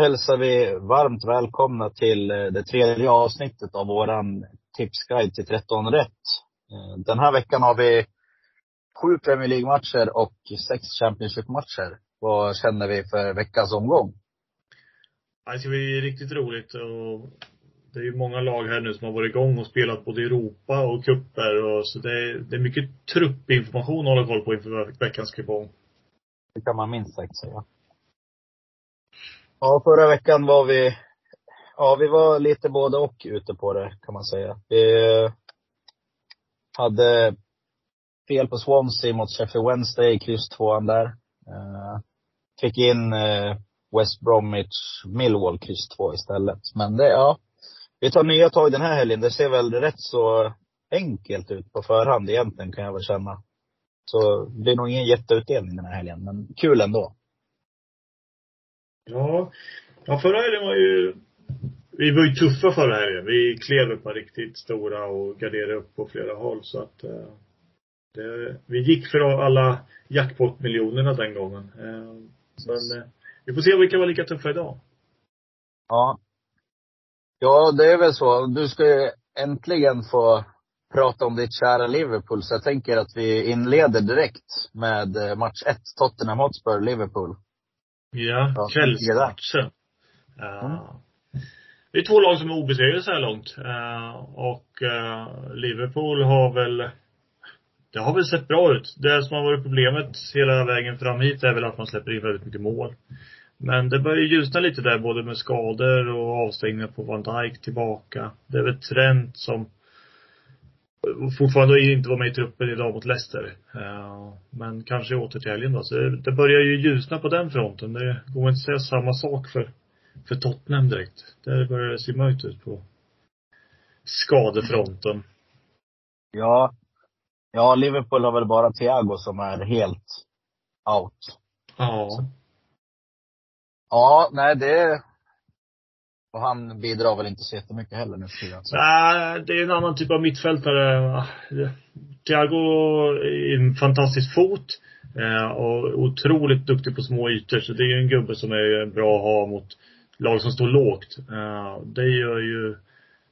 Hälsar vi varmt välkomna till eh, det tredje avsnittet av våran tipsguide till 13 rätt. Eh, den här veckan har vi sju Premier League-matcher och sex Championship-matcher. Vad känner vi för veckans omgång? Det ska bli riktigt roligt och det är ju många lag här nu som har varit igång och spelat både Europa och kupper och så det är, det är mycket truppinformation att hålla koll på inför veckans kupong. Det kan man minst sagt säga. Ja, förra veckan var vi, ja vi var lite både och ute på det kan man säga. Vi hade fel på Swansea mot Sheffield Wednesday, kryss tvåan där. Eh, fick in eh, West Bromwich, Millwall, kryss två istället. Men det, ja. Vi tar nya tag den här helgen. Det ser väl rätt så enkelt ut på förhand egentligen kan jag väl känna. Så det blir nog ingen jätteutdelning den här helgen, men kul ändå. Ja. Ja, förra helgen var ju, vi var ju tuffa förra helgen. Vi klev upp riktigt stora och garderade upp på flera håll så att eh, det, vi gick för alla jackpot-miljonerna den gången. Eh, men eh, vi får se om vi kan vara lika tuffa idag. Ja. Ja, det är väl så. Du ska ju äntligen få prata om ditt kära Liverpool. Så jag tänker att vi inleder direkt med eh, match 1, Tottenham Hotspur, Liverpool. Ja, ja kvällsmatchen. Uh, mm. Det är två lag som är obesegrade så här långt. Uh, och uh, Liverpool har väl det har väl sett bra ut. Det som har varit problemet hela vägen fram hit är väl att man släpper in väldigt mycket mål. Men det börjar ljusna lite där, både med skador och avstängningar på Van Dijk tillbaka. Det är väl Trent som fortfarande inte var med i truppen idag mot Leicester. Men kanske åter till helgen då. Så det börjar ju ljusna på den fronten. Det går inte att säga samma sak för, för Tottenham direkt. Där börjar det se mörkt ut på skadefronten. Ja, Ja, Liverpool har väl bara Thiago som är helt out. Ja. Ja, nej det och han bidrar väl inte så jättemycket heller nu för tiden. Nej, det är en annan typ av mittfältare. Thiago är en fantastisk fot. Eh, och otroligt duktig på små ytor. Så det är ju en gubbe som är bra att ha mot lag som står lågt. Eh, det gör ju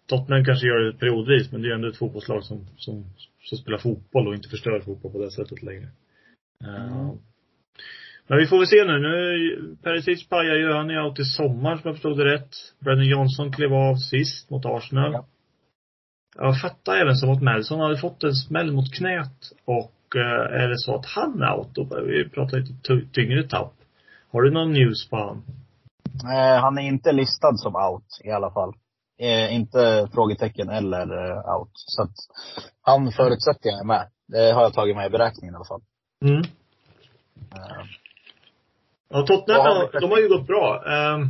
Tottenham kanske gör det periodvis, men det är ändå ett fotbollslag som, som som spelar fotboll och inte förstör fotboll på det sättet längre. Mm. Men vi får väl se nu. Nu, Perisic pajar ju, han är out i sommar som jag förstod det rätt. Brennan Johnson klev av sist mot Arsenal. Ja. Jag fattar även som att Madison hade fått en smäll mot knät och eh, är det så att han är out, då börjar vi prata lite tyngre tapp. Har du någon news på han? Eh, han är inte listad som out i alla fall. Eh, inte frågetecken eller eh, out. Så att han förutsätter jag är med. Det har jag tagit med i beräkningen i alla fall. Mm. Ja, Tottenham, har de har ju gått bra. Uh,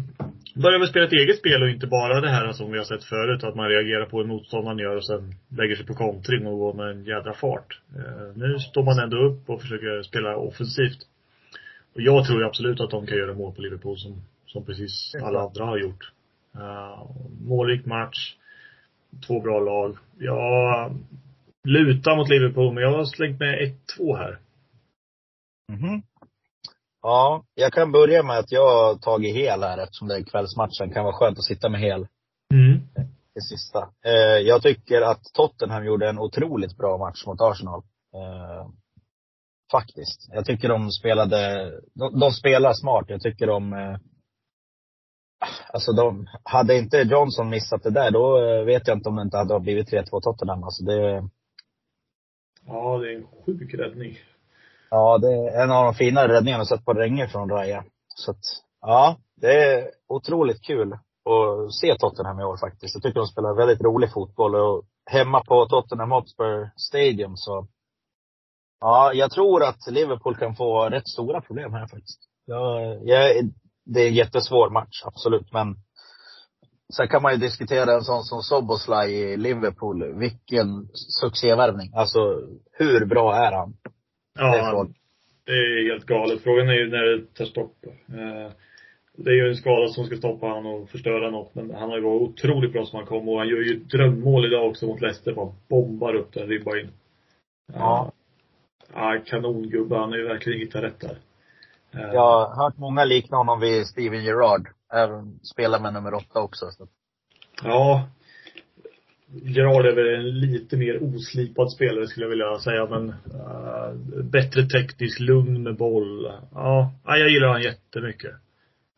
börjar väl spela ett eget spel och inte bara det här som vi har sett förut, att man reagerar på en motståndaren gör och sen lägger sig på kontring och går med en jädra fart. Uh, nu står man ändå upp och försöker spela offensivt. Och jag tror ju absolut att de kan göra mål på Liverpool som, som precis alla andra har gjort. Uh, målrik match. Två bra lag. Jag lutar mot Liverpool, men jag har slängt med 1-2 här. Mhm. Ja, jag kan börja med att jag har tagit hel här eftersom det är kvällsmatchen. kan vara skönt att sitta med hel. Mm. Det sista. Eh, jag tycker att Tottenham gjorde en otroligt bra match mot Arsenal. Eh, faktiskt. Jag tycker de spelade, de, de spelar smart. Jag tycker de eh, Alltså de, hade inte Johnson missat det där, då vet jag inte om det inte hade blivit 3-2 Tottenham. Alltså det, Ja, det är en sjuk räddning. Ja, det är en av de finare räddningarna jag sett på länge från Raja. Så att, ja, det är otroligt kul att se Tottenham i år faktiskt. Jag tycker de spelar väldigt rolig fotboll och hemma på Tottenham Hotspur Stadium så Ja, jag tror att Liverpool kan få rätt stora problem här faktiskt. Ja, jag, det är en jättesvår match, absolut. Men Sen kan man ju diskutera en sån som Soboslaj i Liverpool. Vilken succévärvning. Alltså, hur bra är han? Ja, det är, helt galet. Frågan är ju när det tar stopp. Eh, det är ju en skada som ska stoppa honom och förstöra något. Men han har ju varit otroligt bra som han kom och han gör ju drömmål idag också mot Leicester. Bara bombar upp den, ribbar in. Ja. Ja, kanongubbe. Han har ju verkligen hittat rätt där. Eh, Jag har hört många likna honom vid Steven Gerrard. även spela med nummer åtta också. Så. Ja. Gerard är väl en lite mer oslipad spelare skulle jag vilja säga, men uh, bättre teknisk, lugn med boll. Ja, jag gillar honom jättemycket.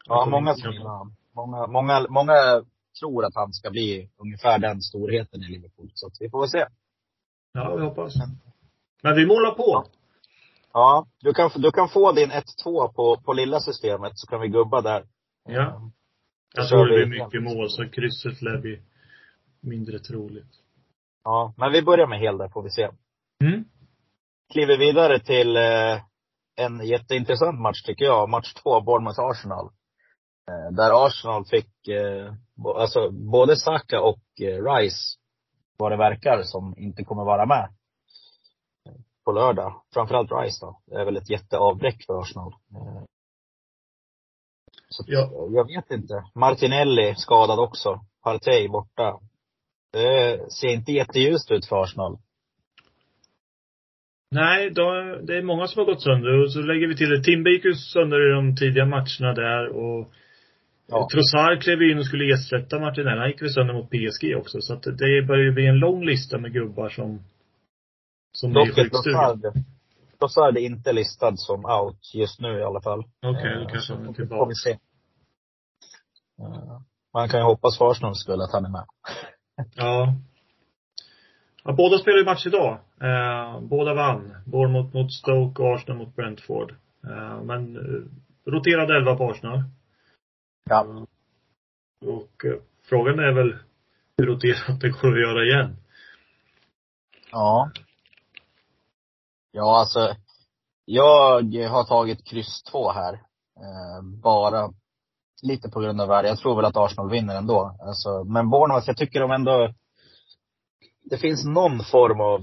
Ja, många som gillar honom. Många, många, många tror att han ska bli ungefär den storheten i Liverpool. Så vi får väl se. Ja, vi hoppas. Men vi målar på. Ja, du kan, du kan få din 1-2 på, på lilla systemet så kan vi gubba där. Ja. Jag tror det blir mycket mål, så krysset lär bli mindre troligt. Ja, men vi börjar med hel där får vi se. Mm. Kliver vidare till eh, en jätteintressant match tycker jag. Match två, Bournemouth-Arsenal. Eh, där Arsenal fick, eh, alltså både Saka och Rice, vad det verkar som, inte kommer vara med på lördag. Framförallt Rice då. Det är väl ett jätteavbräck för Arsenal. Så ja. jag vet inte. Martinelli skadad också. Partey borta. Det ser inte jätteljust ut för Arsenal. Nej, då, det är många som har gått sönder. Och så lägger vi till det. Timber gick ju sönder i de tidiga matcherna där och ja. Trossard klev in och skulle ersätta Martinelli. Han gick väl sönder mot PSG också. Så att det börjar ju bli en lång lista med gubbar som som Dock är sjukstugan? Trossard är inte listad som out just nu i alla fall. Okej, okay, då kanske han är tillbaka. får vi se. Man kan ju hoppas för Arsenals skull att han är med. Ja. ja. Båda spelar ju match idag. Eh, båda vann. Bournemouth mot Stoke och Arsenal mot Brentford. Eh, men eh, roterad elva på Arsenal. Ja. Och eh, frågan är väl hur roterat det går att göra igen. Ja. Ja, alltså. Jag har tagit kryss två här. Eh, bara lite på grund av värde. Jag tror väl att Arsenal vinner ändå. Alltså, men Bournemouth, jag tycker de ändå det finns någon form av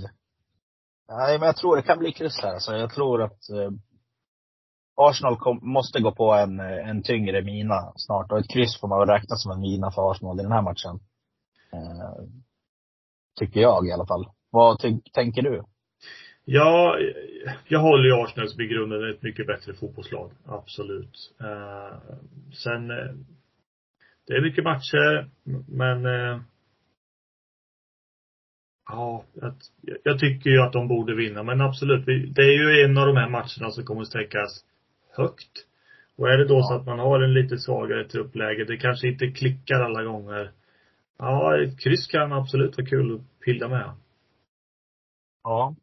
Nej, men jag tror det kan bli kryss här. Alltså, jag tror att eh, Arsenal kom, måste gå på en, eh, en tyngre mina snart. Och ett kryss får man väl räkna som en mina för Arsenal i den här matchen. Eh, tycker jag i alla fall. Vad tänker du? Ja, jag håller ju Arsenal som i grunden ett mycket bättre fotbollslag. Absolut. Uh, sen, uh, det är mycket matcher, men uh, Ja, jag, tycker ju att de borde vinna, men absolut. Det är ju en av de här matcherna som kommer att sträckas högt. Och är det då så att man har en lite svagare truppläge, det kanske inte klickar alla gånger. Ja, ett kryss kan absolut vara kul att pilda med. Ja,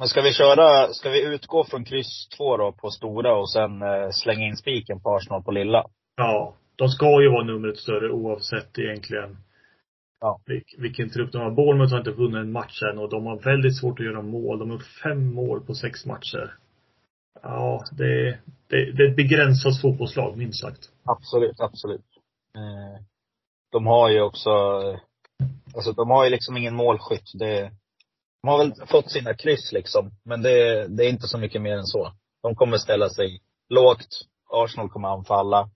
men ska vi köra, ska vi utgå från kryss två då på stora och sen eh, slänga in spiken på Arsenal på lilla? Ja. De ska ju vara numret större oavsett egentligen ja. Vil, vilken trupp de har. Bournemouth har inte vunnit en match än och de har väldigt svårt att göra mål. De har gjort fem mål på sex matcher. Ja, det, det, det är ett begränsat fotbollslag, minst sagt. Absolut, absolut. Eh, de har ju också, alltså de har ju liksom ingen målskytt. Det, de har väl fått sina kryss liksom. Men det, det är inte så mycket mer än så. De kommer ställa sig lågt. Arsenal kommer anfalla.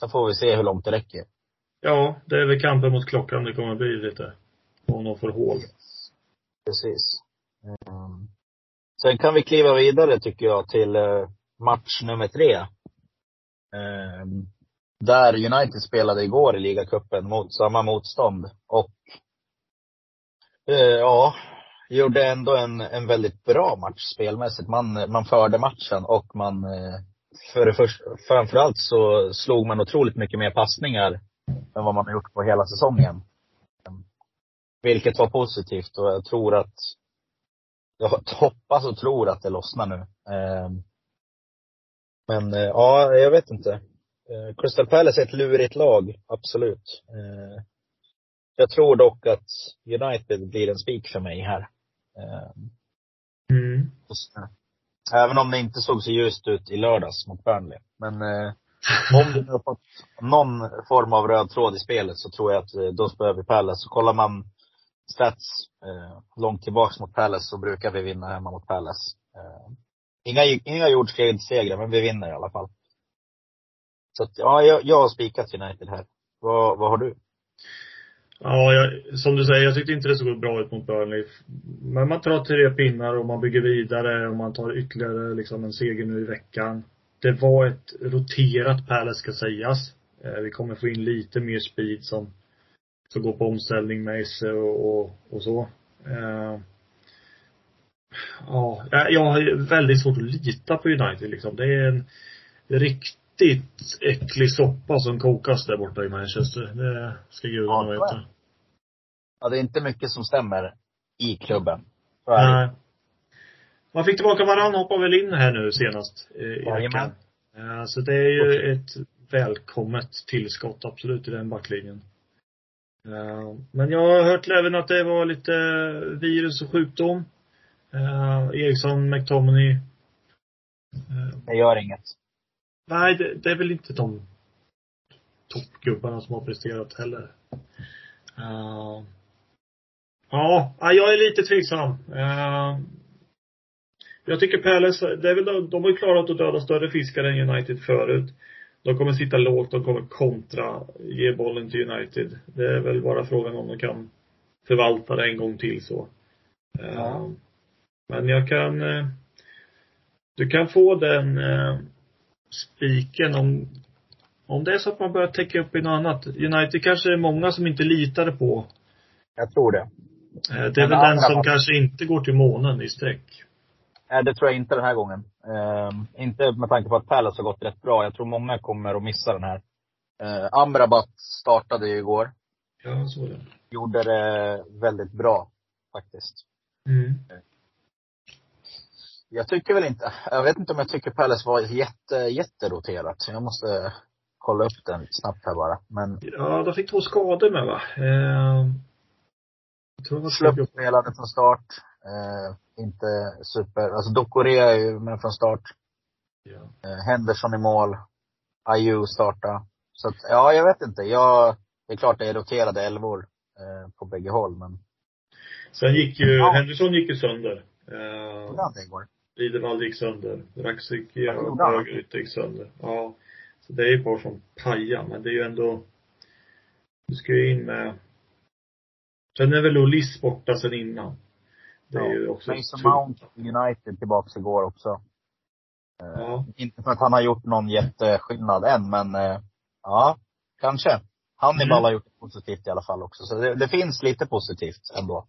Sen får vi se hur långt det räcker. Ja, det är väl kampen mot klockan det kommer bli lite. Om de får hål. Precis. Um, sen kan vi kliva vidare tycker jag till uh, match nummer tre. Um, där United spelade igår i ligacupen mot samma motstånd. Och Eh, Eh, ja, gjorde ändå en, en väldigt bra match spelmässigt. Man, man förde matchen och man, eh, för det först, framförallt så slog man otroligt mycket mer passningar än vad man har gjort på hela säsongen. Vilket var positivt och jag tror att, jag hoppas och tror att det lossnar nu. Eh, men ja, jag vet inte. Crystal Palace är ett lurigt lag, absolut. Jag tror dock att United blir en spik för mig här. Ehm, mm. Även om det inte såg så ljust ut i lördags mot Burnley. Men eh, om du har fått någon form av röd tråd i spelet så tror jag att eh, då spöar vi Palace. Så kollar man stats eh, långt tillbaks mot Palace så brukar vi vinna hemma mot Palace. Eh, inga, inga jordskredssegrar, men vi vinner i alla fall. Så att, ja, jag, jag har spikat United här. Vad, vad har du? Ja, jag, som du säger, jag tyckte inte det såg bra ut mot Burnley. Men man tar tre pinnar och man bygger vidare och man tar ytterligare liksom en seger nu i veckan. Det var ett roterat Palace ska sägas. Eh, vi kommer få in lite mer speed som, som går på omställning med Esse och, och, och så. Eh, ja, eh, jag har väldigt svårt att lita på United liksom. Det är en riktigt äcklig soppa som kokas där borta i Manchester. Det ska gudarna Ja, veta. Ja, det är inte mycket som stämmer i klubben. Nej. Man fick tillbaka varann hoppar väl in här nu senast eh, i veckan. Eh, Så det är ju ett välkommet tillskott absolut i den backlinjen. Eh, Men jag har hört även att det var lite virus och sjukdom. Eh, Eriksson, McTominay. Det gör inget. Nej, det, det är väl inte de toppgubbarna som har presterat heller. Eh, ja, ja, jag är lite tveksam. Eh, jag tycker Palace, det är väl de, de har ju klarat att döda större fiskar än United förut. De kommer sitta lågt, de kommer kontra, ge bollen till United. Det är väl bara frågan om de kan förvalta det en gång till så. Eh, Ja. Men jag kan, du kan få den spiken om, om det är så att man börjar täcka upp i något annat. United kanske är många som inte litade på. Jag tror det. Eh, Det är Men väl den som match- kanske inte går till månen i sträck. Nej, det tror jag inte den här gången. Ehm, inte med tanke på att Palace har gått rätt bra. Jag tror många kommer att missa den här. Uh, Amrabat startade ju igår. Ja, så det. Gjorde det väldigt bra, faktiskt. Mm. Jag tycker väl inte, jag vet inte om jag tycker Palace var jätte, jätteroterat. Jag måste kolla upp den snabbt här bara. Men Ja, de fick två skador med va? Eh, jag tror Slupp spelade från start. Eh, inte super, alltså Dokore är ju med från start. Ja. Eh, Henderson i mål. Ayew starta. Så att, ja, jag vet inte. Jag, det är klart det är roterade elvor eh, på bägge håll, men Sen gick ju, Ja. Henderson gick ju sönder. Det igår? Lidevall gick sönder. Ja, gjorde han. högerytter gick sönder. Ja. Så det är ju bara som paja, men det är ju ändå, du ska ju in med, sen är väl Olis borta sen innan. Det är ju också Mason. Mount United tillbaks igår också. Eh, Ja. Inte för att han har gjort någon jätteskillnad än, men eh, ja, kanske. Hannibal Mm. har gjort positivt i alla fall också. Så det, det finns lite positivt ändå.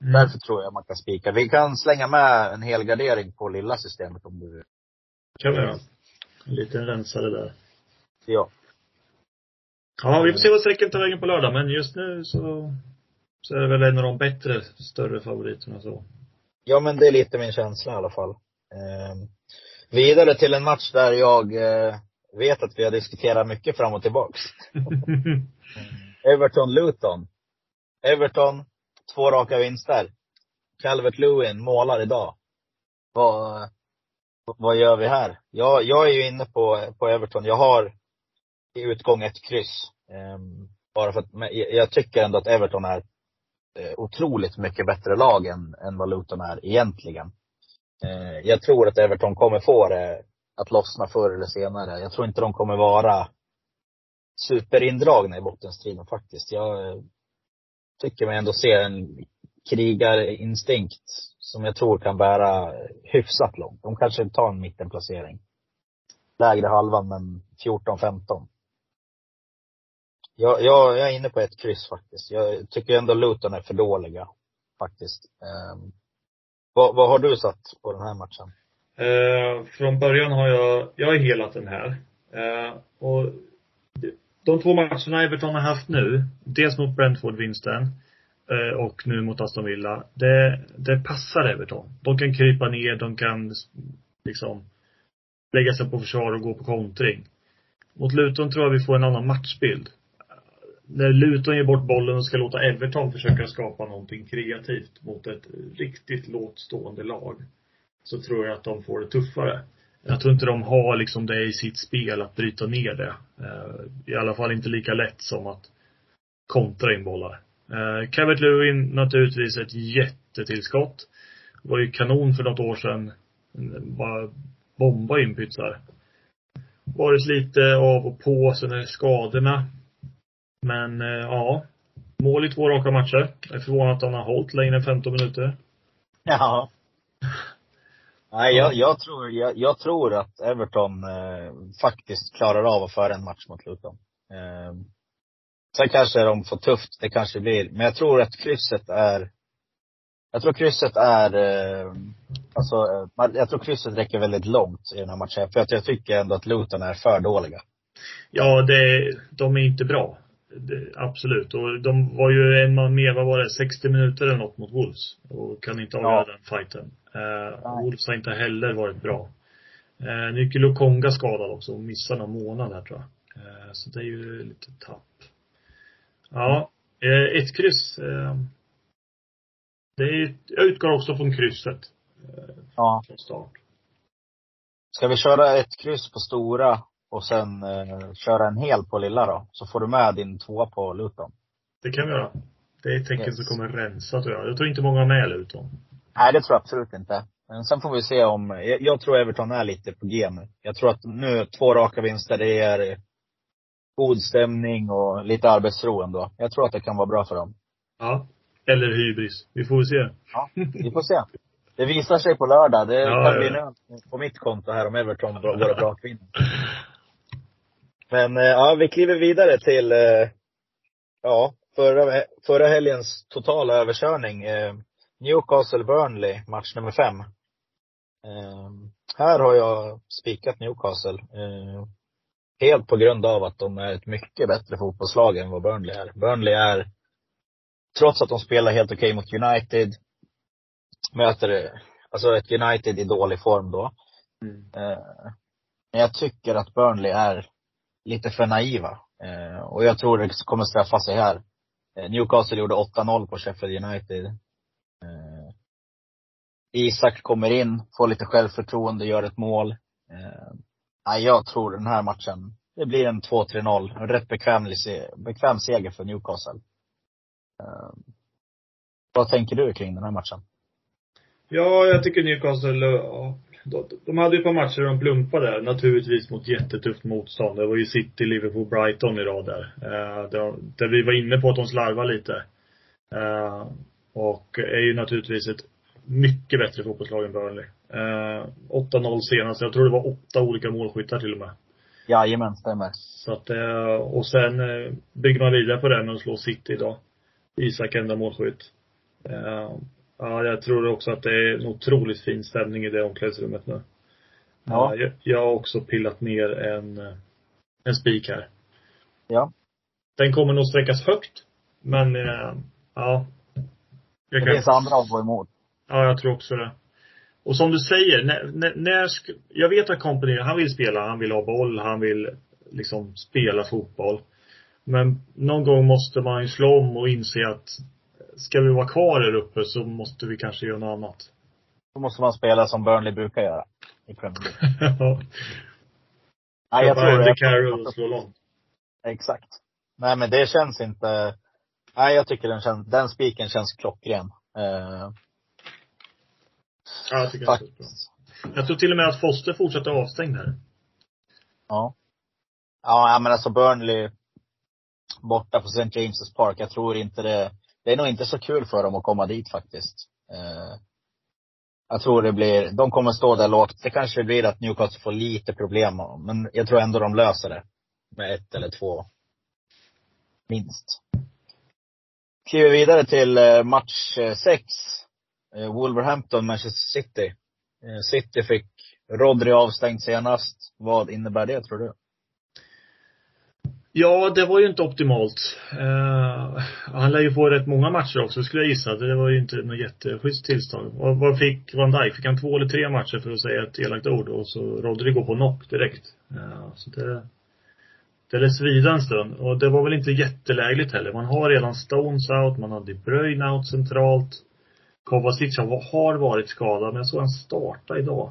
Mm. Därför tror jag man kan spika. Vi kan slänga med en helgardering på lilla systemet om du vill. kan vi göra. En liten rensare där. Ja. Ja, vi får se vad strecken tar vägen på lördag, men just nu så, så är det väl en av de bättre, större favoriterna så. Ja, men det är lite min känsla i alla fall. Eh, vidare till en match där jag eh, vet att vi har diskuterat mycket fram och tillbaks. Everton-Luton. Everton, två raka vinster. Calvert Lewin målar idag. Vad, vad gör vi här? Jag, jag är ju inne på, på Everton. Jag har i utgång ett kryss. Um, bara för att, men jag tycker ändå att Everton är eh, otroligt mycket bättre lag än, än vad Luton är egentligen. Eh, jag tror att Everton kommer få det att lossna förr eller senare. Jag tror inte de kommer vara superindragna i bottenstriden faktiskt. Jag tycker mig ändå se en krigarinstinkt som jag tror kan bära hyfsat långt. De kanske tar en mittenplacering. Lägre halvan, men 14-15. Jag, jag, jag är inne på ett kryss faktiskt. Jag tycker ändå Luton är för dåliga. Faktiskt. Um, vad, vad har du satt på den här matchen? Uh, från början har jag, jag har helat den här. Uh, och de- två matcherna Everton har haft nu, dels mot Brentford-vinsten eh, och nu mot Aston Villa, det, det passar Everton. De kan krypa ner, de kan liksom lägga sig på försvar och gå på kontring. Mot Luton tror jag vi får en annan matchbild. När Luton ger bort bollen och ska låta Everton försöka skapa någonting kreativt mot ett riktigt lågt stående lag så tror jag att de får det tuffare. Jag tror inte de har liksom det i sitt spel att bryta ner det. Eh, I alla fall inte lika lätt som att kontra in bollar. Eh, Kevin Lewin naturligtvis ett jättetillskott. Var ju kanon för något år sedan. Bara bomba in pytsar. Varit lite av och på sen är det skadorna. Men eh, ja. Mål i två raka matcher. Jag är förvånad att han har hållit längre än 15 minuter. Ja. Nej, jag, jag, tror, jag, jag tror att Everton eh, faktiskt klarar av att föra en match mot Luton. Eh, sen kanske de får tufft, det kanske blir. Men jag tror att krysset är jag tror krysset är, eh, alltså, eh, jag tror krysset räcker väldigt långt i den här matchen. För att jag tycker ändå att Luton är för dåliga. Ja, det, de är inte bra. Det, absolut. Och de var ju en man mer, vad var det, 60 minuter eller något mot Wolves. Och kan inte avgöra ja. den fighten. Eh, Wolves har inte heller varit bra. Eh, Nyckel Lokonga skadad också och missar någon månad här tror jag. Eh, så det är ju lite tapp. Ja, eh, ett kryss. Eh, det är, jag utgår också från krysset. Eh, ja. Från start. Ska vi köra ett kryss på stora och sen eh, köra en hel på lilla då? Så får du med din tvåa på Luton. Det kan vi göra. Det är ett tecken yes. som kommer rensa tror jag. Jag tror inte många har med Luton. Nej, det tror jag absolut inte. Men sen får vi se om, jag, jag tror Everton är lite på G nu. Jag tror att nu, två raka vinster, det är god stämning och lite arbetsro ändå. Jag tror att det kan vara bra för dem. Ja. Eller hybris. Vi får se. Ja, vi får se. Det visar sig på lördag. Det ja, kan bli ja. på mitt konto här om Everton våra brakvinner. Men eh, ja, vi kliver vidare till, eh, ja, förra, förra helgens totala överkörning. Eh, Newcastle-Burnley, match nummer fem. Här har jag spikat Newcastle. Helt på grund av att de är ett mycket bättre fotbollslag än vad Burnley är. Burnley är, trots att de spelar helt okej mot United, möter alltså ett United i dålig form då. Mm. Men jag tycker att Burnley är lite för naiva. Eh, och jag tror det kommer straffa sig här. Eh, Newcastle gjorde 8-0 på Sheffield United. Eh, Isak kommer in, får lite självförtroende, gör ett mål. Eh, jag tror den här matchen, det blir en 2-3-0. En rätt bekväm, bekväm seger för Newcastle. Eh, vad tänker du kring den här matchen? Ja, jag tycker Newcastle de hade ju ett par matcher där de plumpade, naturligtvis mot jättetufft motstånd. Det var ju City, Liverpool, Brighton i rad där. Eh, där vi var inne på att de slarvar lite. Eh, och är ju naturligtvis ett mycket bättre fotbollslag än Burnley. Eh, 8-0 senast. Jag tror det var åtta olika målskyttar till och med. Jajamän, stämmer. Så att, eh, och sen eh, bygger man vidare på det med att slå City idag. Isak enda målskytt. Eh, Ja, jag tror också att det är en otroligt fin stämning i det omklädningsrummet nu. Ja. Jag, jag har också pillat ner en, en spik här. Ja. Den kommer nog sträckas högt. Men, eh, ja. Jag det kan... finns andra att gå emot. Ja, jag tror också det. Och som du säger, när, när, när jag vet att Company, han vill spela, han vill ha boll, han vill liksom spela fotboll. Men någon gång måste man ju slå om och inse att ska vi vara kvar här uppe så måste vi kanske göra något annat. Då måste man spela som Burnley brukar göra i Premier League. ja. Nej, jag tror det. Carroll och slå långt. Exakt. Nej, men det känns inte, nej jag tycker den känns, den spiken känns klockren. Uh, ja, jag tycker Faktiskt. det bra. Jag tror till och med att Foster fortsätter avstängd här. Ja. Ja, men alltså Burnley borta på St. James's Park. Jag tror inte det det är nog inte så kul för dem att komma dit faktiskt. Eh, jag tror det blir, de kommer stå där lågt. Det kanske blir att Newcastle får lite problem, men jag tror ändå de löser det. Med ett eller två. Minst. Kliver vidare till eh, match eh, sex. Eh, Wolverhampton, Manchester City. City fick Rodri avstängd senast. Vad innebär det tror du? Ja, det var ju inte optimalt. Uh, han lär ju få rätt många matcher också, skulle jag gissa. Det var ju inte något jätteschysst tillstånd. Och vad fick Van Dijk? Fick han två eller tre matcher för att säga ett elakt ord? Och så Rodde det gå på knock direkt. Uh, så det, det lät svida en stund. Och det var väl inte jättelägligt heller. Man har redan Stones out, man har De Bruyne out centralt. Kovacic har varit skadad, men jag såg han starta idag.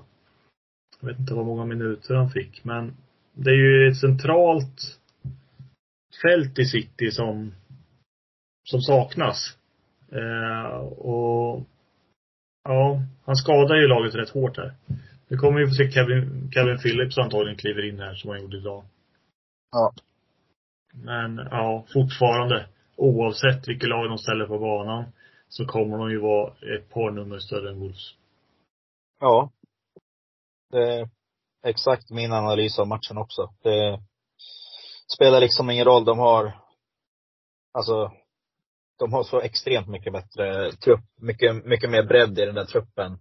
Jag vet inte vad många minuter han fick, men det är ju ett centralt fält i city som, som saknas. Eh, och ja, han skadar ju laget rätt hårt här. Nu kommer vi få se Kevin, Kevin Phillips antagligen kliver in här som han gjorde idag. Ja. Men ja, fortfarande. Oavsett vilket lag de ställer på banan så kommer de ju vara ett par nummer större än Wolves. Ja. Det är exakt min analys av matchen också. Det spelar liksom ingen roll. De har, alltså, de har så extremt mycket bättre trupp. Mycket, mycket mer bredd i den där truppen.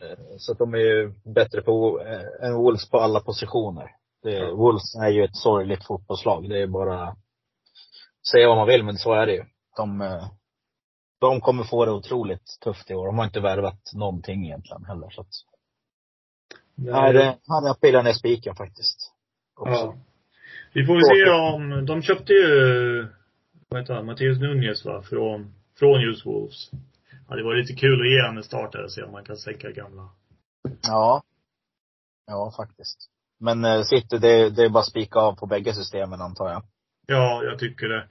Eh, så att de är ju bättre på, eh, än Wolves på alla positioner. Det, Wolves är ju ett sorgligt fotbollslag. Det är bara, säga vad man vill, men så är det ju. De, eh, de kommer få det otroligt tufft i år. De har inte värvat någonting egentligen heller. Så att, nej, det, här är jag pillar ner spiken faktiskt. Också. Ja. Vi får se om, de köpte ju, vad heter han, Matteus Nunez va, från, från just Wolves. Ja, det var lite kul att ge honom en start där och se om man kan sänka gamla. Ja. Ja, faktiskt. Men eh, City, det, det är bara att spika av på bägge systemen antar jag. Ja, jag tycker det.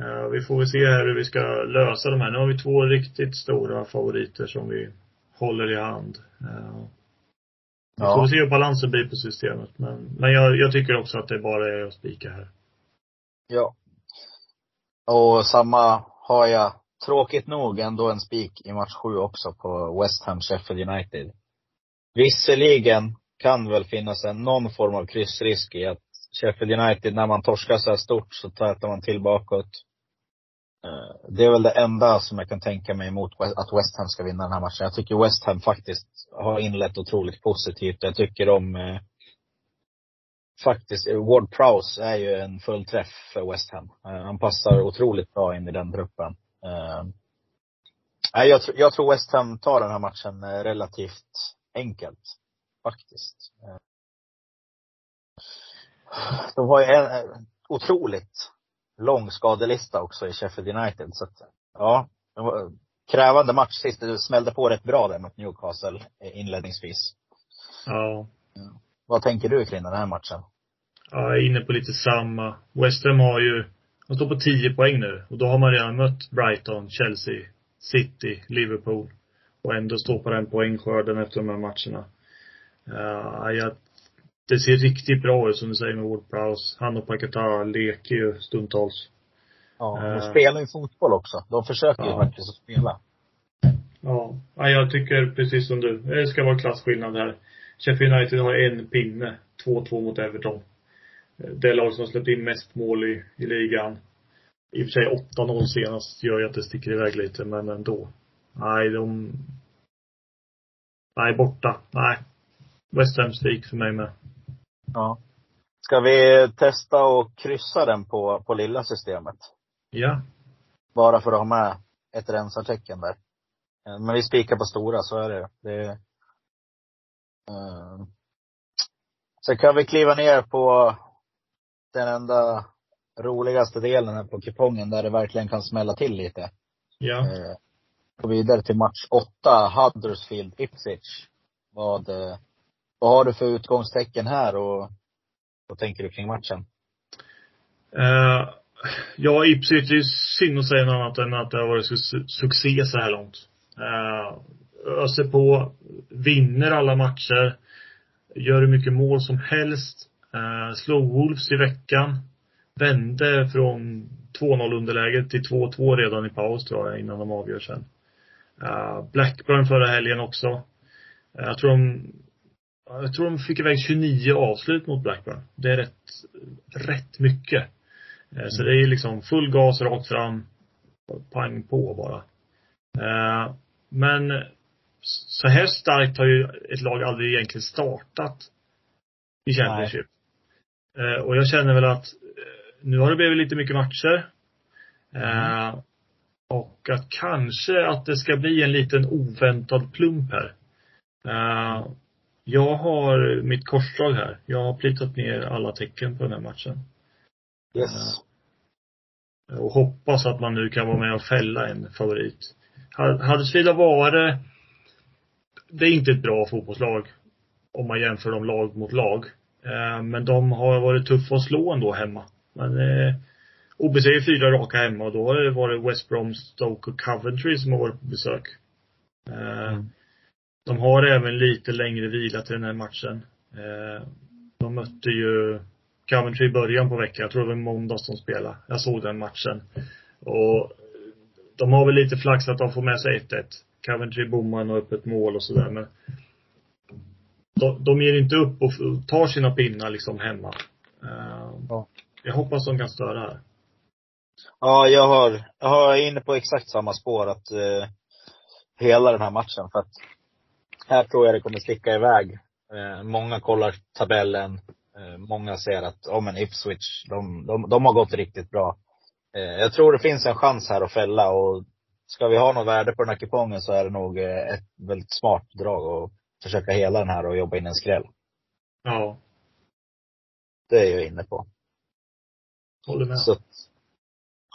Uh, vi får väl se här hur vi ska lösa de här. Nu har vi två riktigt stora favoriter som vi håller i hand. Uh, vi får se hur balansen blir på systemet. Men, men jag, jag tycker också att det bara är att spika här. Ja. Och samma har jag, tråkigt nog, ändå en spik i match sju också på West Ham Sheffield United. Visserligen kan väl finnas en, någon form av kryssrisk i att Sheffield United, när man torskar så här stort så tätar man till bakåt. Eh, det är väl det enda som jag kan tänka mig emot att West Ham ska vinna den här matchen. Jag tycker West Ham faktiskt har inlett otroligt positivt. Jag tycker om eh, faktiskt, eh, Ward Prowse är ju en full träff för West Ham. Han passar otroligt bra in i den truppen. Jag, jag tror West Ham tar den här matchen relativt enkelt. Faktiskt. De har ju en otroligt lång skadelista också i Sheffield United. Så att, ja. Krävande match sist. Du smällde på rätt bra där mot Newcastle inledningsvis. Ja. Vad tänker du kring den här matchen? Ja, jag är inne på lite samma. West Ham har ju, de står på 10 poäng nu. Och då har man redan mött Brighton, Chelsea, City, Liverpool. Och ändå står på den poängskörden efter de här matcherna. Uh, jag det ser riktigt bra ut som du säger med Ward Prowse. Han och Paketa leker ju stundtals. Ja, de uh, spelar ju fotboll också. De försöker ja. ju faktiskt att spela. Ja. ja, jag tycker precis som du. Det ska vara klasskillnad här. Sheffield United har en pinne. 2-2 mot Everton. Det lag som har släppt in mest mål i, i ligan. I och för sig 8-0 senast gör ju att det sticker iväg lite, men ändå. Nej, de... Nej, borta. Nej. West Ham för mig med. Ja. Ska vi testa och kryssa den på, på lilla systemet? Ja. Bara för att ha med ett rensartecken där. Eh, men vi spikar på stora, så är det. det uh. Sen kan vi kliva ner på den enda roligaste delen här på kupongen där det verkligen kan smälla till lite. Ja. Uh, och vidare till match åtta, Huddersfield Ipswich. Vad, vad har du för utgångstecken här och vad tänker du kring matchen? Uh, ja, Ipswich, det är synd att säga något annat än att det har varit su succé så här långt. Eh, uh, öser på, vinner alla matcher, gör hur mycket mål som helst. Eh, uh, slog Wolves i veckan. Vände från 2-0 underläge till 2-2 redan i paus tror jag, innan de avgör sen. Uh, Blackburn förra helgen också. Jag tror de jag tror de fick iväg 29 avslut mot Blackburn. Det är rätt, rätt mycket. Mm. Så det är liksom full gas rakt fram. Pang på bara. Eh, men så här starkt har ju ett lag aldrig egentligen startat i Championship. Nej. Eh, och jag känner väl att nu har det blivit lite mycket matcher. Mm. Och att kanske att det ska bli en liten oväntad plump här. Jag har mitt korsdrag här. Jag har plitat ner alla tecken på den här matchen. Yes. Eh, och hoppas att man nu kan vara med och fälla en favorit. Huddersfield har varit, det är inte ett bra fotbollslag om man jämför dem lag mot lag. Eh, men de har varit tuffa att slå ändå hemma. Men eh, OBC är fyra raka hemma och då har det varit West Brom, Stoke och Coventry som har varit på besök. Mm. De har även lite längre vila till den här matchen. Eh, de mötte ju Coventry i början på veckan. Jag tror det var måndags de spelade. Jag såg den matchen. Och de har väl lite flax att de får med sig 1-1. Coventry bommar och öppet mål och sådär men de, de ger inte upp och tar sina pinnar liksom hemma. Uh, ja. Jag hoppas de kan störa här. Ja, jag har, jag är inne på exakt samma spår att eh, hela den här matchen. För att här tror jag det kommer sticka iväg. Eh, många kollar tabellen. Eh, många ser att, ja men Ipswich, de, de, de har gått riktigt bra. Eh, jag tror det finns en chans här att fälla och ska vi ha något värde på den här kupongen så är det nog eh, ett väldigt smart drag att försöka hela den här och jobba in en skräll. Ja. Det är jag inne på. Håller med. Så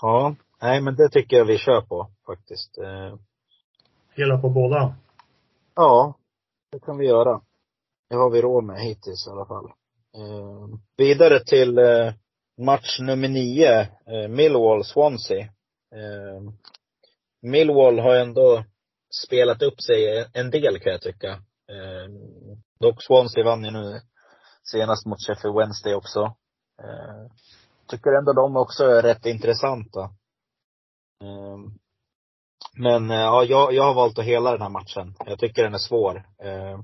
ja, nej men det tycker jag vi kör på faktiskt. Eh, Hela på båda. ja, det kan vi göra. Det har vi råd med hittills i alla fall. Eh, vidare till eh, match nummer nio, eh, Millwall-Swansea. Eh, Millwall har ändå spelat upp sig en del kan jag tycka. Eh, dock Swansea vann ju nu senast mot Sheffield Wednesday också. Eh, tycker ändå de också är rätt intressanta. Ehm, men eh, ja, jag, jag har valt att hela den här matchen. Jag tycker den är svår. Eh,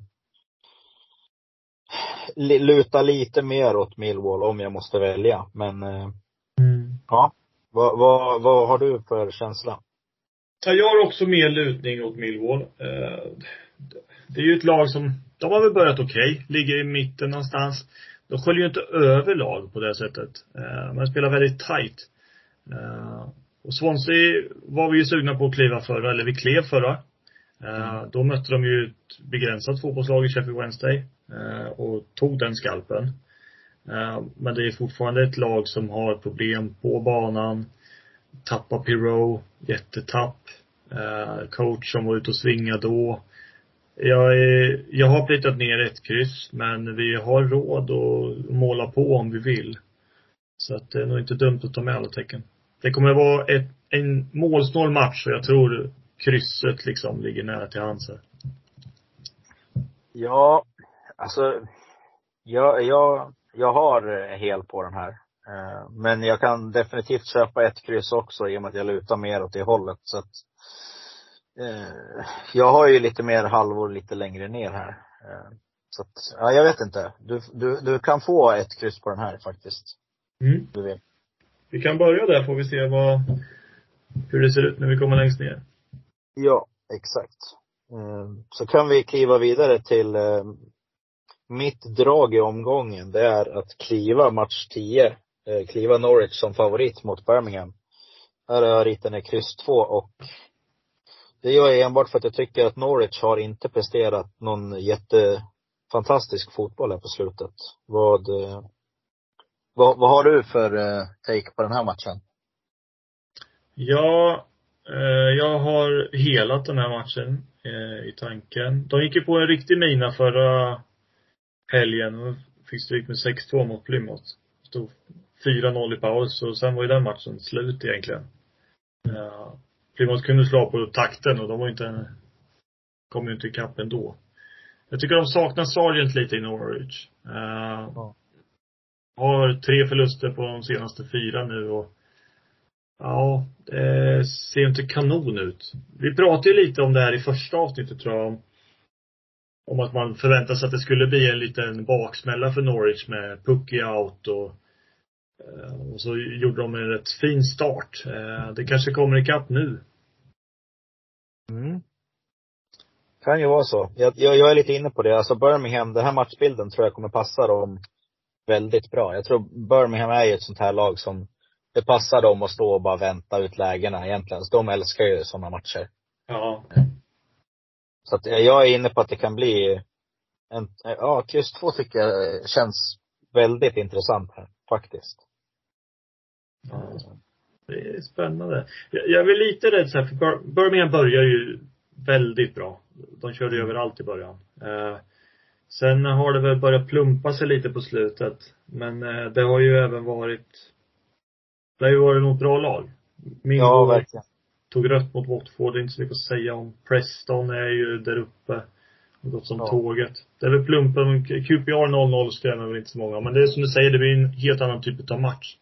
luta lite mer åt Millwall om jag måste välja. Men eh, Mm. ja, vad, vad, vad har du för känsla? Ja, jag har också mer lutning åt Millwall. Eh, Det är ju ett lag som, de har väl börjat okej, ligger i mitten någonstans. De sköljer ju inte över lag på det sättet. Eh, Man spelar väldigt tight. Eh, Och Swansea var vi ju sugna på att kliva förra, eller vi klev förra. Eh, Då mötte de ju ett begränsat fotbollslag i Sheffield Wednesday eh, och tog den skalpen. Eh, Men det är fortfarande ett lag som har problem på banan. Tappa Pirou, jättetapp. Coach som var ute och svingade då. Jag, är, jag har plitat ner ett kryss, men vi har råd att måla på om vi vill. Så att det är nog inte dumt att ta med alla tecken. Det kommer vara ett, en målsnål match och jag tror krysset liksom ligger nära till hands här. Ja, alltså, jag, jag, jag har hel på den här. Eh, Men jag kan definitivt köpa ett kryss också i och med att jag lutar mer åt det hållet. Så att, eh, jag har ju lite mer halvor lite längre ner här. Eh, så att, ja, jag vet inte. Du, du, du kan få ett kryss på den här faktiskt. Mm. Du vet. Vi kan börja där får vi se vad, hur det ser ut när vi kommer längst ner. Ja, exakt. Eh, så kan vi kliva vidare till eh, mitt drag i omgången. Det är att kliva match 10. Eh, kliva Norwich som favorit mot Birmingham. Här har jag ritat ner kryss 2 och det gör jag enbart för att jag tycker att Norwich har inte presterat någon jättefantastisk fotboll här på slutet. Vad, vad, vad har du för eh, take på den här matchen? Ja, eh, jag har helat den här matchen eh, i tanken. De gick ju på en riktig mina förra helgen och fick stryk med 6-2 mot Plymouth. Stod 4-0 i paus och sen var ju den matchen slut egentligen. Eh, Plymouth kunde slå på takten och de var inte en, kom ju inte ikapp ändå. Jag tycker de saknar Sargent lite i Norwich. Eh, Ja. Har tre förluster på de senaste fyra nu och Ja, det ser inte kanon ut. Vi pratade ju lite om det här i första avsnittet tror jag. Om, om att man förväntade sig att det skulle bli en liten baksmälla för Norwich med Pucky out och eh, och så gjorde de en rätt fin start. Eh, Det kanske kommer ikapp nu. Mm. Kan ju vara så. Jag, jag, jag är lite inne på det. Alltså Birmingham, den här matchbilden tror jag kommer passa dem väldigt bra. Jag tror Birmingham är ju ett sånt här lag som det passar dem att stå och bara vänta ut lägena egentligen. Så de älskar ju sådana matcher. Ja. Så att eh, jag är inne på att det kan bli en, ja, kryss 2 tycker jag känns väldigt intressant här, faktiskt. ja. Det är spännande. Jag, jag är lite rädd så här, för Bir- Birmingham börjar ju väldigt bra. De körde ju överallt i början. Sen har det väl börjat plumpa sig lite på slutet. Men eh, det har ju även varit Det har ju varit något bra lag. Min Ja, verkligen. tog rött mot Watford, det är inte så mycket att säga om. Preston är ju där uppe. Har gått som Ja. tåget. Det är väl plumpen, QPR 0-0 skrämmer väl inte så många. Men det är som du säger, det blir en helt annan typ av match.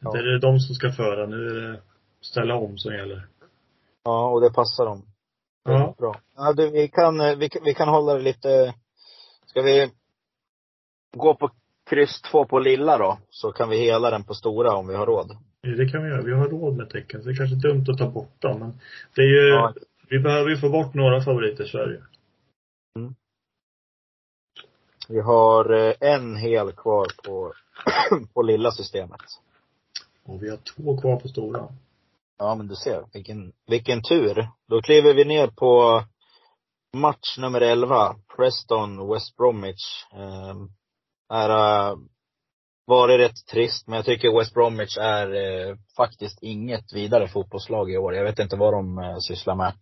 Ja. Det är de som ska föra, nu är det ställa om som gäller. Ja, och det passar dem. Ja. Bra. Ja, du, vi kan, eh, vi, vi kan hålla det lite, ska vi gå på kryss två på lilla då, så kan vi hela den på stora om vi har råd. Det kan vi göra. Vi har råd med tecken. Så det är kanske dumt att ta bort dem. Men det är ju, Ja. vi behöver ju få bort några favoriter i Sverige. Vi har eh, en hel kvar på, på lilla systemet. Och vi har två kvar på stora. Ja men du ser, vilken, vilken tur. Då kliver vi ner på match nummer 11, Preston West Bromwich. Eh, är varit rätt trist, men jag tycker West Bromwich är eh, faktiskt inget vidare fotbollslag i år. Jag vet inte vad de eh, sysslar med.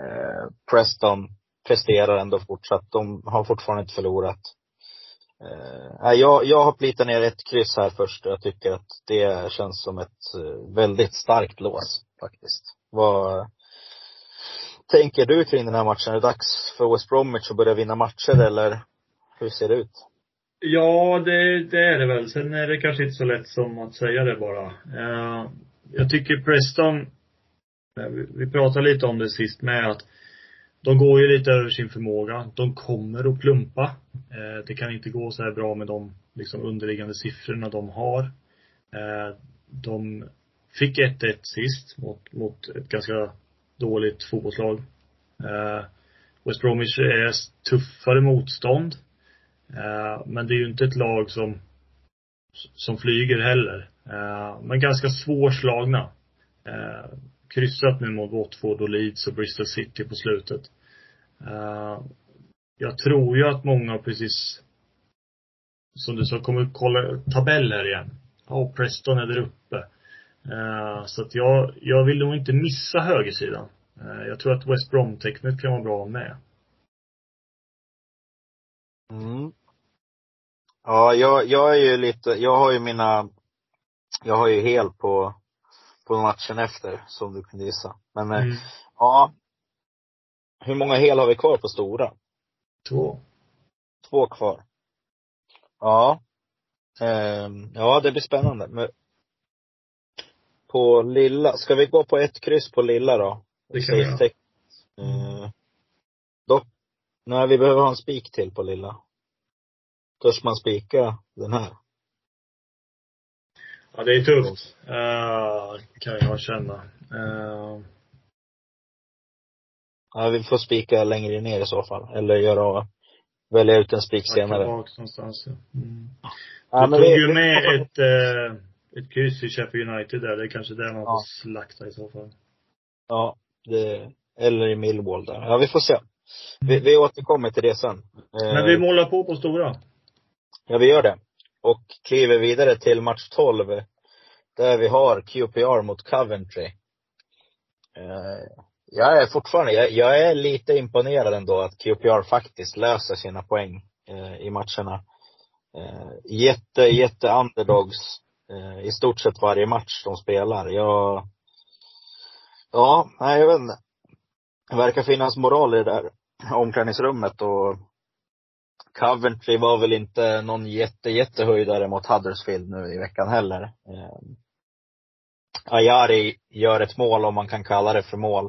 Eh, Preston presterar ändå fortsatt. De har fortfarande inte förlorat. Eh, jag, jag har plitat ner ett kryss här först jag tycker att det känns som ett eh, väldigt starkt lås faktiskt. Vad tänker du kring den här matchen? Är det dags för West Bromwich att börja vinna matcher eller hur ser det ut? Ja, det, det är det väl. Sen är det kanske inte så lätt som att säga det bara. Uh, jag tycker Preston, eh, vi, vi pratade lite om det sist med att de går ju lite över sin förmåga. De kommer att plumpa. Uh, eh, det kan inte gå så här bra med de liksom, underliggande siffrorna de har. Uh, de fick 1-1 sist mot, mot ett ganska dåligt fotbollslag. Eh, West Bromwich är tuffare motstånd. Eh, men det är ju inte ett lag som, som flyger heller. Eh, men ganska svårslagna. Eh, kryssat nu mot Watford och Leeds och Bristol City på slutet. Eh, jag tror ju att många precis som du sa, kommer kolla tabeller igen. Ja, oh, Preston är där uppe. Eh, så att jag, jag vill nog inte missa högersidan. Eh, jag tror att West Brom-tecknet kan vara bra med. Mm. Ja, jag, jag är ju lite, jag har ju mina, jag har ju hel på, på matchen efter, som du kunde gissa. Men eh, Mm. ja. Hur många hel har vi kvar på stora? Två. Två kvar. Ja. Ehm, ja, det blir spännande. Men på lilla, ska vi gå på ett kryss på lilla då? Det kan vi göra. Eh, dock, nej vi behöver ha en spik till på lilla. Törs man spika den här? Ja, det är tufft. Uh, kan jag känna. Uh, Ja, vi får spika längre ner i så fall. Eller göra, välja ut en spik senare. Bak någonstans, ja. Mm. Ja, du tog vi- ju vi- med ett, uh, ett kryss i Sheffield United där. Det är kanske där man Ja. får slakta i så fall. Ja, det, eller i Millwall där. Ja, vi får se. Vi, vi återkommer till det sen. Eh, Men vi målar på på stora. Ja, vi gör det. Och kliver vidare till match 12. Där vi har QPR mot Coventry. Eh, jag är fortfarande, jag, jag är lite imponerad ändå att QPR faktiskt löser sina poäng eh, i matcherna. Jätte, jätte underdogs eh, i stort sett varje match de spelar. Jag, ja, nej jag vet inte. Det verkar finnas moral i det där omklädningsrummet och Coventry var väl inte någon jätte, jättehöjdare mot Huddersfield nu i veckan heller. Eh, Ayari gör ett mål om man kan kalla det för mål.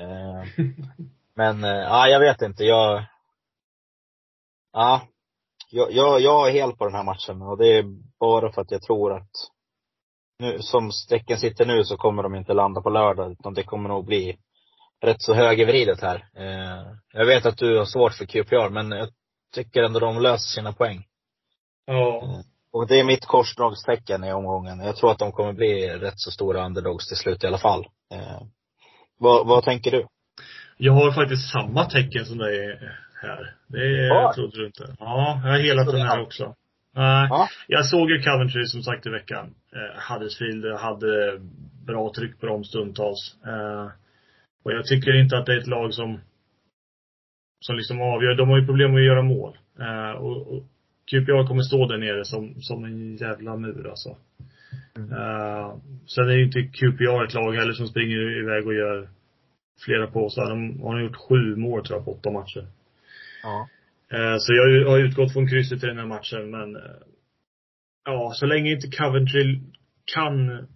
Eh, men, eh, ja, jag vet inte. Jag, ja, jag, jag, jag är helt på den här matchen och det är bara för att jag tror att nu, som strecken sitter nu så kommer de inte landa på lördag utan det kommer nog bli rätt så högervridet här. Eh, jag vet att du har svårt för QPR men jag tycker ändå de löser sina poäng. Ja. Och det är mitt korsdragstecken i omgången. Jag tror att de kommer bli rätt så stora underdogs till slut i alla fall. Eh, vad, vad tänker du? Jag har faktiskt samma tecken som dig här. Det är, Ja. trodde du inte. Ja, jag har helat den här också. Nej. Ja. Jag såg ju Coventry som sagt i veckan. Eh, Huddersfield hade bra tryck på dem stundtals. Eh, och jag tycker inte att det är ett lag som som liksom avgör. De har ju problem med att göra mål. Eh, och, och QPR kommer stå där nere som, som en jävla mur alltså. Mm. Eh, sen är ju inte QPR ett lag heller som springer iväg och gör flera påsar. De har gjort sju mål tror jag på åtta matcher. Ja. Eh, Så jag har utgått från krysset i den här matchen, men eh, ja, så länge inte Coventry kan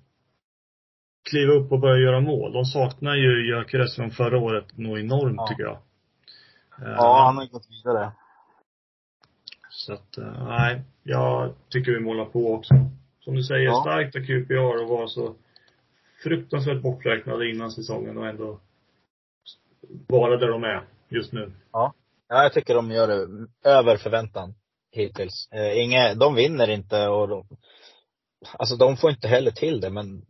kliva upp och börja göra mål. De saknar ju Gyökeres från förra året något enormt Ja. tycker jag. Eh, Ja, han har ju gått vidare. Så att, nej. Jag tycker vi målar på också. Som du säger, Ja. starkt av QPR och var så fruktansvärt borträknade innan säsongen och ändå vara där de är just nu. Ja, jag tycker de gör det över förväntan hittills. Eh, inga, de vinner inte och de, alltså de får inte heller till det men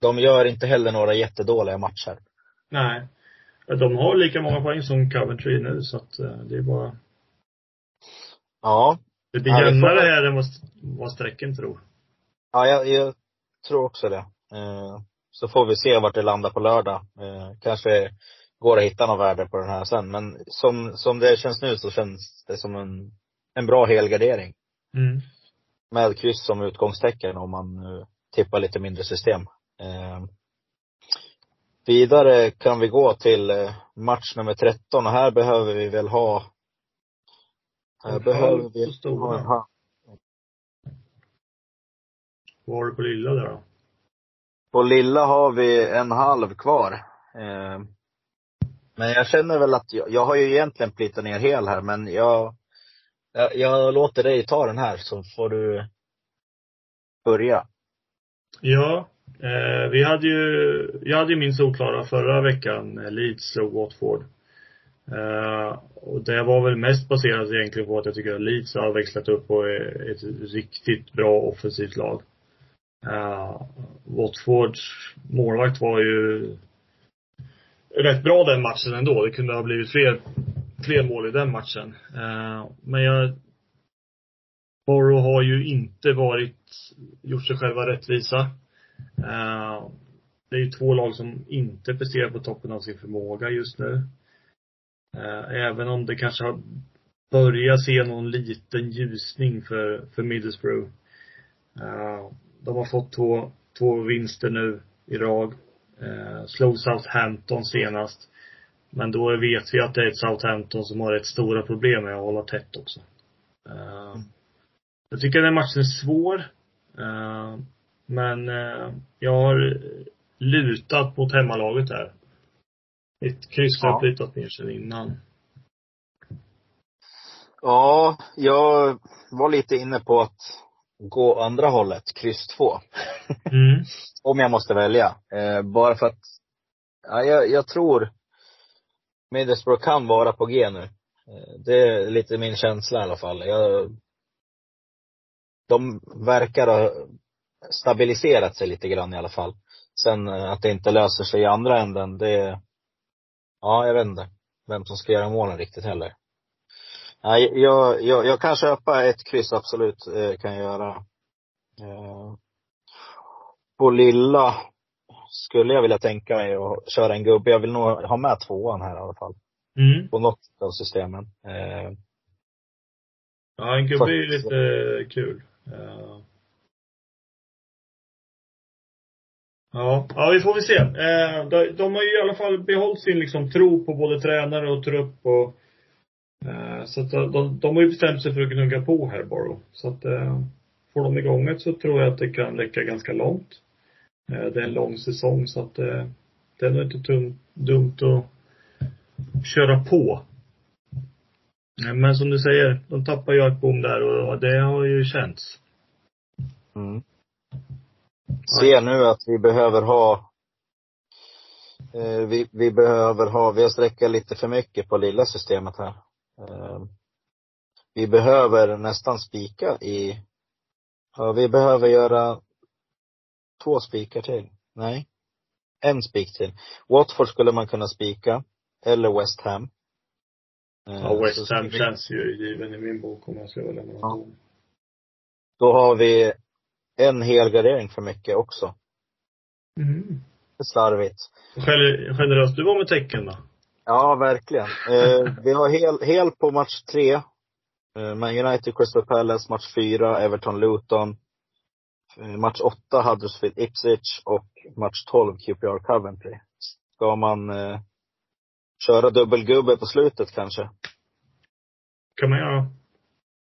de gör inte heller några jättedåliga matcher. Nej. De har lika många poäng som Coventry nu så att eh, det är bara Ja, Det blir Ja, jämnare här än vad strecken tror. ja jag, jag tror också det. Eh, så får vi se vart det landar på lördag. Eh, kanske går att hitta något värde på den här sen. Men som, som det känns nu så känns det som en, en bra helgardering. Mm. med kryss som utgångstecken om man nu tippar lite mindre system. Eh, vidare kan vi gå till eh, match nummer 13 och här behöver vi väl ha här En behöver halv vi stor, ha en halv. Vad har du på lilla där då? På lilla har vi en halv kvar. Men jag känner väl att jag, jag har ju egentligen plitat ner hel här men jag, jag, jag låter dig ta den här så får du börja. Ja, eh, vi hade ju, jag hade ju min solklara förra veckan, eh, Leeds slog Watford. Eh, och det var väl mest baserat egentligen på att jag tycker att Leeds har växlat upp och är ett riktigt bra offensivt lag. Eh, Watfords målvakt var ju rätt bra den matchen ändå. Det kunde ha blivit fler, fler mål i den matchen. Eh, men jag Borough har ju inte varit, gjort sig själva rättvisa. Eh, det är ju två lag som inte presterar på toppen av sin förmåga just nu. Eh, även om det kanske har börjat se någon liten ljusning för, för Middlesbrough. De har fått två, två vinster nu i rad. Eh, slog Southampton senast. Men då vet vi att det är ett Southampton som har rätt stora problem med att hålla tätt också. Eh, jag tycker den matchen är svår. Eh, men eh, jag har lutat mot hemmalaget här. Ett kryss har Ja. plitat ner sen innan. Ja, jag var lite inne på att gå andra hållet, kryss två. Mm. Om jag måste välja. Eh, bara för att, ja, jag, jag tror Middlesbrough kan vara på G nu. Eh, det är lite min känsla i alla fall. Jag, de verkar ha stabiliserat sig lite grann i alla fall. Sen eh, att det inte löser sig i andra änden, det, ja, jag vet inte vem som ska göra målen riktigt heller. Nej, jag, jag, jag kan köpa ett kryss, absolut, eh, kan jag göra. Eh, på lilla skulle jag vilja tänka mig att köra en gubbe. Jag vill nog ha med tvåan här i alla fall. Mm. På något av systemen. Eh, Ja, en gubbe är ju lite kul. Eh. Ja, ja vi får väl se. Eh, de, de har ju i alla fall behållit sin liksom tro på både tränare och trupp och eh, så att de, de har ju bestämt sig för att gnugga på här bara. Så att eh, får de igång det så tror jag att det kan räcka ganska långt. Eh, det är en lång säsong så att eh, det är nog inte tum, dumt att köra på. Eh, Men som du säger, de tappar ju Akbom där och det har ju känts. mm. Ser nu att vi behöver ha eh, vi, vi behöver ha, vi har sträckat lite för mycket på lilla systemet här. Eh, vi behöver nästan spika i, ja, vi behöver göra två spikar till. Nej. En spik till. Watford skulle man kunna spika. Eller West Ham. Eh, Ja, West Ham känns ju given i min bok om jag ska välja mellan Ja. dem. Då har vi en helgardering för mycket också. Mm. Det är slarvigt. Gen- Generös du var med tecken då? Ja, verkligen. Eh, vi har hel, hel på match tre. Eh, Man United, Crystal Palace, match fyra, Everton, Luton. Eh, match åtta, Huddersfield, Ipswich och match 12, QPR, Coventry. Ska man eh, köra dubbelgubbe på slutet kanske? Kan man göra.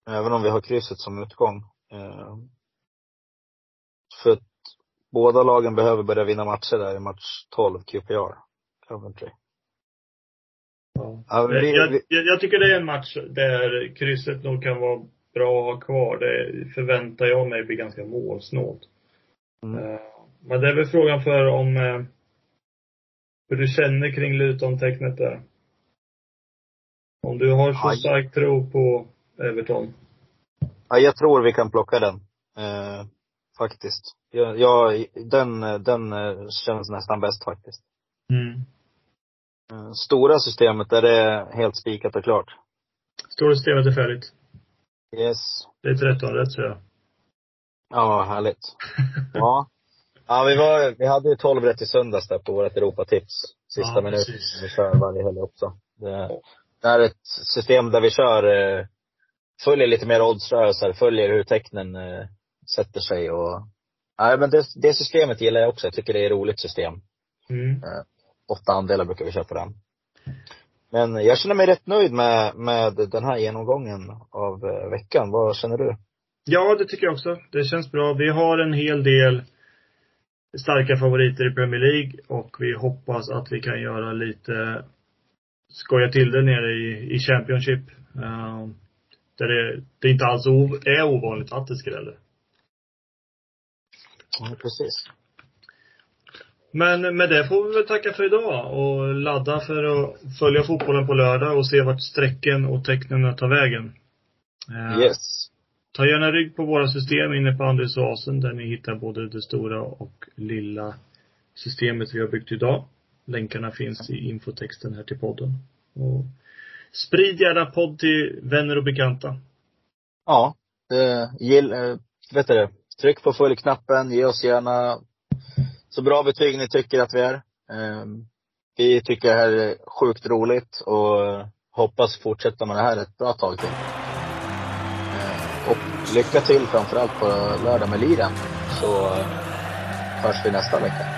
Även om vi har krysset som utgång. Eh, för att båda lagen behöver börja vinna matcher där i match 12, QPR, Coventry. Ja. Ja, vi, jag, jag tycker det är en match där krysset nog kan vara bra att ha kvar. Det förväntar jag mig blir ganska målsnålt. Mm. Eh, Men det är väl frågan för om eh, hur du känner kring Luton-tecknet där. Om du har så stark tro på Everton. Ja, jag tror vi kan plocka den. Eh, faktiskt. Jag, jag, den, den eh, känns nästan bäst faktiskt. Mm. Stora systemet, där det är helt spikat och klart. Stora systemet är färdigt. Yes. Det är 13 rätt så jag. Ja, härligt. Ja. Ja, vi var, vi hade ju 12 rätt i söndags där på vårt Europatips. Sista Ja, minuten. precis. Vi kör varje helg också. Det, det här är ett system där vi kör, eh, följer lite mer oddsrörelser, följer hur tecknen eh, sätter sig och Nej men det, det systemet gillar jag också. Jag tycker det är ett roligt system. Mm. Åtta andelar brukar vi köra på den. Men jag känner mig rätt nöjd med, med den här genomgången av eh, veckan. Vad känner du? Ja, det tycker jag också. Det känns bra. Vi har en hel del starka favoriter i Premier League och vi hoppas att vi kan göra lite skoja till det nere i, i Championship. Uh, där det, det inte alls är ovanligt att det skräller. Ja, precis. Men med det får vi väl tacka för idag och ladda för att följa fotbollen på lördag och se vart strecken och tecknen tar vägen. Eh, Yes. Ta gärna rygg på våra system inne på Andelsoasen där ni hittar både det stora och lilla systemet vi har byggt idag. Länkarna finns i infotexten här till podden. Och sprid gärna podd till vänner och bekanta. Ja. Eh, gill, eh, vet du det? Tryck på följ-knappen. Ge oss gärna så bra betyg ni tycker att vi är. Eh, vi tycker det här är sjukt roligt och hoppas fortsätta med det här ett bra tag till. Eh, och lycka till framförallt på lördag med liren. Så eh, hörs vi nästa vecka.